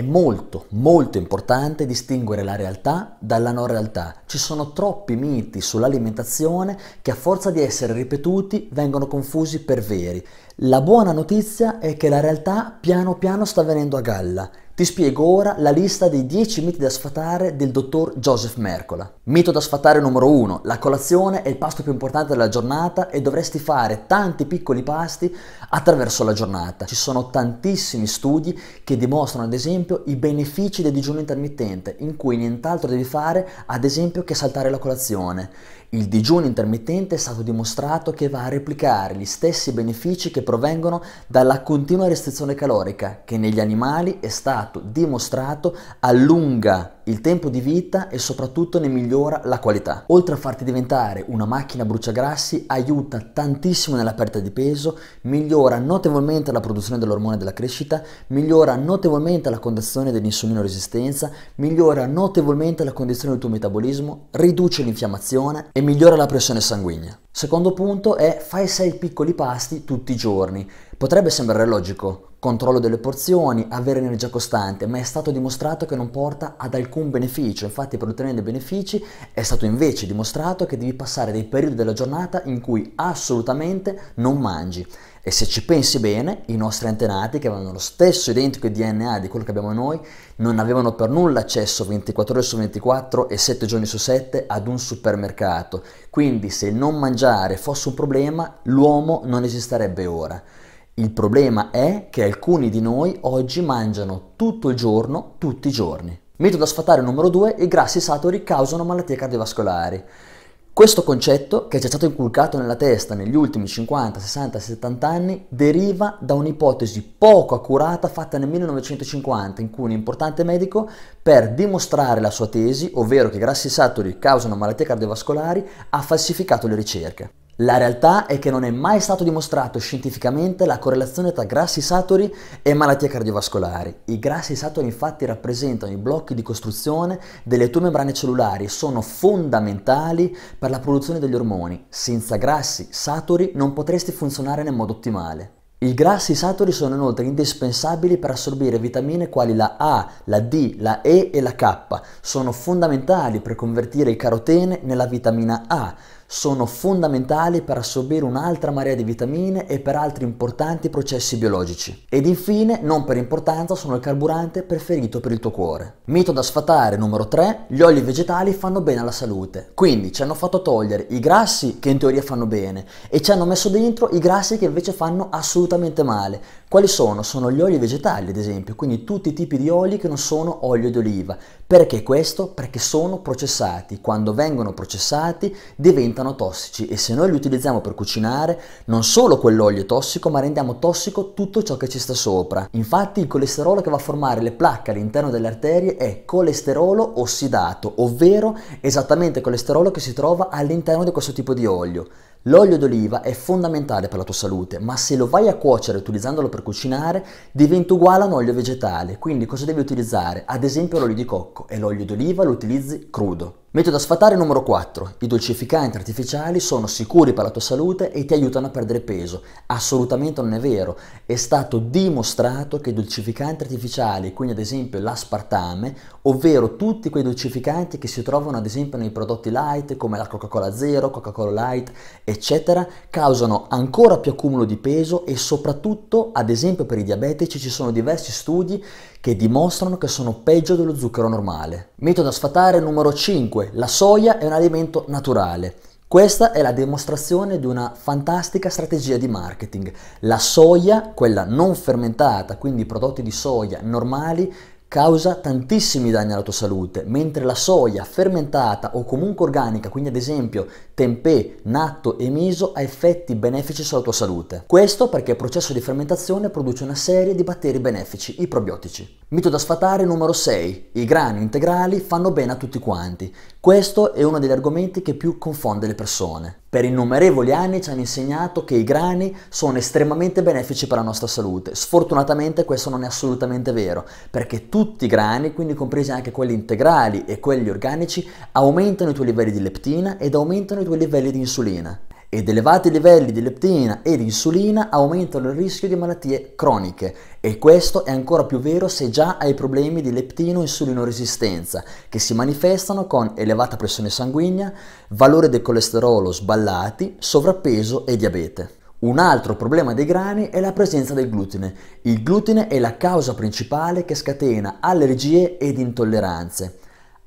È molto, molto importante distinguere la realtà dalla non realtà. Ci sono troppi miti sull'alimentazione che a forza di essere ripetuti vengono confusi per veri. La buona notizia è che la realtà piano piano sta venendo a galla. Ti spiego ora la lista dei 10 miti da sfatare del dottor Joseph Mercola. Mito da sfatare numero 1. La colazione è il pasto più importante della giornata e dovresti fare tanti piccoli pasti attraverso la giornata. Ci sono tantissimi studi che dimostrano ad esempio i benefici del digiuno intermittente, in cui nient'altro devi fare ad esempio che saltare la colazione. Il digiuno intermittente è stato dimostrato che va a replicare gli stessi benefici che provengono dalla continua restrizione calorica, che negli animali è stato dimostrato allunga il tempo di vita e soprattutto ne migliora la qualità. Oltre a farti diventare una macchina bruciagrassi, aiuta tantissimo nella perdita di peso, migliora notevolmente la produzione dell'ormone della crescita, migliora notevolmente la condizione dell'insulino resistenza, migliora notevolmente la condizione del tuo metabolismo, riduce l'infiammazione e migliora la pressione sanguigna. Secondo punto è fai 6 piccoli pasti tutti i giorni. Potrebbe sembrare logico, controllo delle porzioni, avere energia costante, ma è stato dimostrato che non porta ad alcun beneficio. Infatti per ottenere dei benefici è stato invece dimostrato che devi passare dei periodi della giornata in cui assolutamente non mangi. E se ci pensi bene, i nostri antenati, che avevano lo stesso identico DNA di quello che abbiamo noi, non avevano per nulla accesso 24 ore su 24 e 7 giorni su 7 ad un supermercato. Quindi se il non mangiare fosse un problema, l'uomo non esisterebbe ora. Il problema è che alcuni di noi oggi mangiano tutto il giorno, tutti i giorni. Metodo da sfatare numero 2, i grassi saturi causano malattie cardiovascolari. Questo concetto, che ci è stato inculcato nella testa negli ultimi 50, 60, 70 anni, deriva da un'ipotesi poco accurata fatta nel 1950, in cui un importante medico, per dimostrare la sua tesi, ovvero che i grassi saturi causano malattie cardiovascolari, ha falsificato le ricerche. La realtà è che non è mai stato dimostrato scientificamente la correlazione tra grassi saturi e malattie cardiovascolari. I grassi saturi infatti rappresentano i blocchi di costruzione delle tue membrane cellulari e sono fondamentali per la produzione degli ormoni. Senza grassi saturi non potresti funzionare nel modo ottimale. I grassi saturi sono inoltre indispensabili per assorbire vitamine quali la A, la D, la E e la K. Sono fondamentali per convertire il carotene nella vitamina A sono fondamentali per assorbire un'altra marea di vitamine e per altri importanti processi biologici. Ed infine, non per importanza, sono il carburante preferito per il tuo cuore. Mito da sfatare numero 3, gli oli vegetali fanno bene alla salute. Quindi ci hanno fatto togliere i grassi che in teoria fanno bene e ci hanno messo dentro i grassi che invece fanno assolutamente male. Quali sono? Sono gli oli vegetali, ad esempio, quindi tutti i tipi di oli che non sono olio di oliva. Perché questo? Perché sono processati. Quando vengono processati diventano tossici e se noi li utilizziamo per cucinare, non solo quell'olio è tossico, ma rendiamo tossico tutto ciò che ci sta sopra. Infatti il colesterolo che va a formare le placche all'interno delle arterie è colesterolo ossidato, ovvero esattamente colesterolo che si trova all'interno di questo tipo di olio. L'olio d'oliva è fondamentale per la tua salute, ma se lo vai a cuocere utilizzandolo per cucinare, diventa uguale a un olio vegetale. Quindi cosa devi utilizzare? Ad esempio l'olio di cocco e l'olio d'oliva lo utilizzi crudo. Metodo da sfatare numero 4. I dolcificanti artificiali sono sicuri per la tua salute e ti aiutano a perdere peso. Assolutamente non è vero. È stato dimostrato che i dolcificanti artificiali, quindi ad esempio l'aspartame, ovvero tutti quei dolcificanti che si trovano ad esempio nei prodotti light come la Coca-Cola Zero, Coca-Cola Light, eccetera, causano ancora più accumulo di peso e soprattutto, ad esempio per i diabetici, ci sono diversi studi che dimostrano che sono peggio dello zucchero normale. Metodo da sfatare numero 5. La soia è un alimento naturale. Questa è la dimostrazione di una fantastica strategia di marketing. La soia, quella non fermentata, quindi prodotti di soia normali, causa tantissimi danni alla tua salute, mentre la soia fermentata o comunque organica, quindi ad esempio tempeh, natto e miso, ha effetti benefici sulla tua salute. Questo perché il processo di fermentazione produce una serie di batteri benefici, i probiotici. Mito da sfatare numero 6. I grani integrali fanno bene a tutti quanti. Questo è uno degli argomenti che più confonde le persone. Per innumerevoli anni ci hanno insegnato che i grani sono estremamente benefici per la nostra salute. Sfortunatamente questo non è assolutamente vero, perché tutti i grani, quindi compresi anche quelli integrali e quelli organici, aumentano i tuoi livelli di leptina ed aumentano i tuoi livelli di insulina. Ed elevati livelli di leptina e di insulina aumentano il rischio di malattie croniche e questo è ancora più vero se già hai problemi di leptino-insulino resistenza che si manifestano con elevata pressione sanguigna, valore del colesterolo sballati, sovrappeso e diabete. Un altro problema dei grani è la presenza del glutine. Il glutine è la causa principale che scatena allergie ed intolleranze.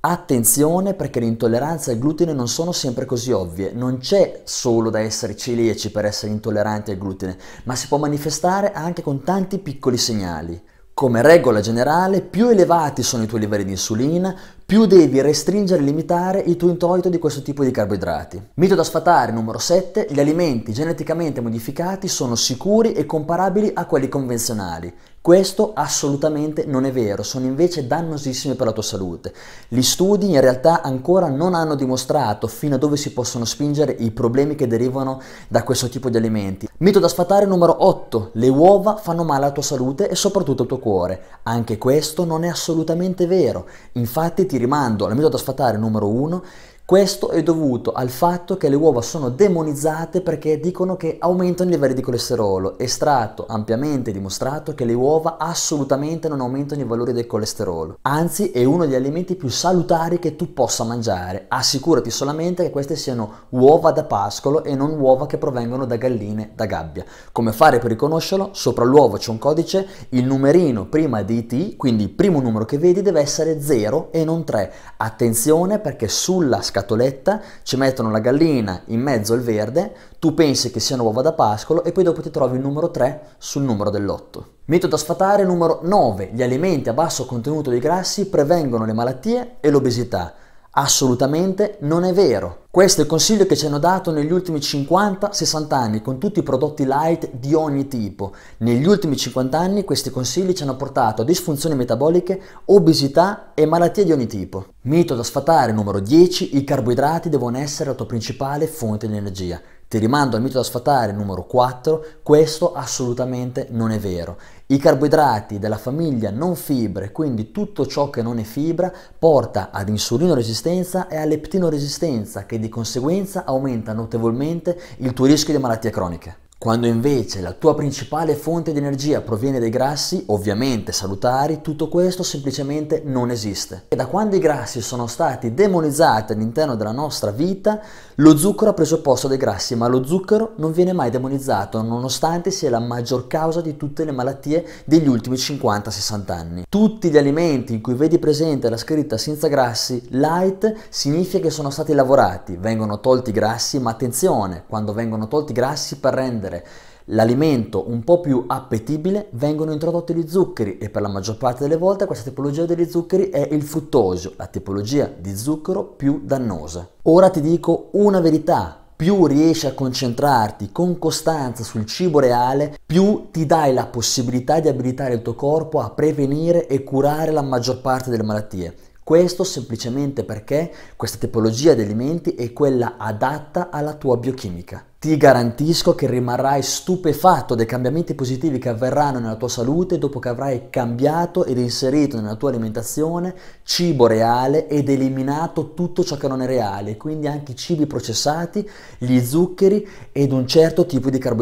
Attenzione perché le intolleranze al glutine non sono sempre così ovvie, non c'è solo da essere celiaci per essere intolleranti al glutine, ma si può manifestare anche con tanti piccoli segnali. Come regola generale, più elevati sono i tuoi livelli di insulina, più devi restringere e limitare il tuo introito di questo tipo di carboidrati. Mito da sfatare numero 7, gli alimenti geneticamente modificati sono sicuri e comparabili a quelli convenzionali. Questo assolutamente non è vero, sono invece dannosissimi per la tua salute. Gli studi in realtà ancora non hanno dimostrato fino a dove si possono spingere i problemi che derivano da questo tipo di alimenti. Mito da sfatare numero 8, le uova fanno male alla tua salute e soprattutto al tuo cuore. Anche questo non è assolutamente vero. Infatti ti rimando al mito da sfatare numero 1 questo è dovuto al fatto che le uova sono demonizzate perché dicono che aumentano i livelli di colesterolo. È stato ampiamente dimostrato che le uova assolutamente non aumentano i valori del colesterolo. Anzi, è uno degli alimenti più salutari che tu possa mangiare. Assicurati solamente che queste siano uova da pascolo e non uova che provengono da galline da gabbia. Come fare per riconoscerlo? Sopra l'uovo c'è un codice, il numerino prima di T, quindi il primo numero che vedi deve essere 0 e non 3. Attenzione perché sulla scatoletta, ci mettono la gallina in mezzo al verde, tu pensi che siano uova da pascolo e poi dopo ti trovi il numero 3 sul numero dell'8. Mito da sfatare numero 9. Gli alimenti a basso contenuto di grassi prevengono le malattie e l'obesità. Assolutamente non è vero. Questo è il consiglio che ci hanno dato negli ultimi 50-60 anni con tutti i prodotti light di ogni tipo. Negli ultimi 50 anni questi consigli ci hanno portato a disfunzioni metaboliche, obesità e malattie di ogni tipo. Mito da sfatare numero 10, i carboidrati devono essere la tua principale fonte di energia. Ti rimando al mito da sfatare numero 4, questo assolutamente non è vero. I carboidrati della famiglia non fibre, quindi tutto ciò che non è fibra, porta ad insulino resistenza e a leptino resistenza che di conseguenza aumenta notevolmente il tuo rischio di malattie croniche. Quando invece la tua principale fonte di energia proviene dai grassi, ovviamente salutari, tutto questo semplicemente non esiste. E da quando i grassi sono stati demonizzati all'interno della nostra vita, lo zucchero ha preso posto dei grassi, ma lo zucchero non viene mai demonizzato, nonostante sia la maggior causa di tutte le malattie degli ultimi 50-60 anni. Tutti gli alimenti in cui vedi presente la scritta senza grassi light significa che sono stati lavorati, vengono tolti i grassi, ma attenzione, quando vengono tolti i grassi per rendere l'alimento un po' più appetibile vengono introdotti gli zuccheri e per la maggior parte delle volte questa tipologia degli zuccheri è il fruttosio, la tipologia di zucchero più dannosa. Ora ti dico una verità, più riesci a concentrarti con costanza sul cibo reale, più ti dai la possibilità di abilitare il tuo corpo a prevenire e curare la maggior parte delle malattie. Questo semplicemente perché questa tipologia di alimenti è quella adatta alla tua biochimica. Ti garantisco che rimarrai stupefatto dei cambiamenti positivi che avverranno nella tua salute dopo che avrai cambiato ed inserito nella tua alimentazione cibo reale ed eliminato tutto ciò che non è reale, quindi anche i cibi processati, gli zuccheri ed un certo tipo di carboidrati.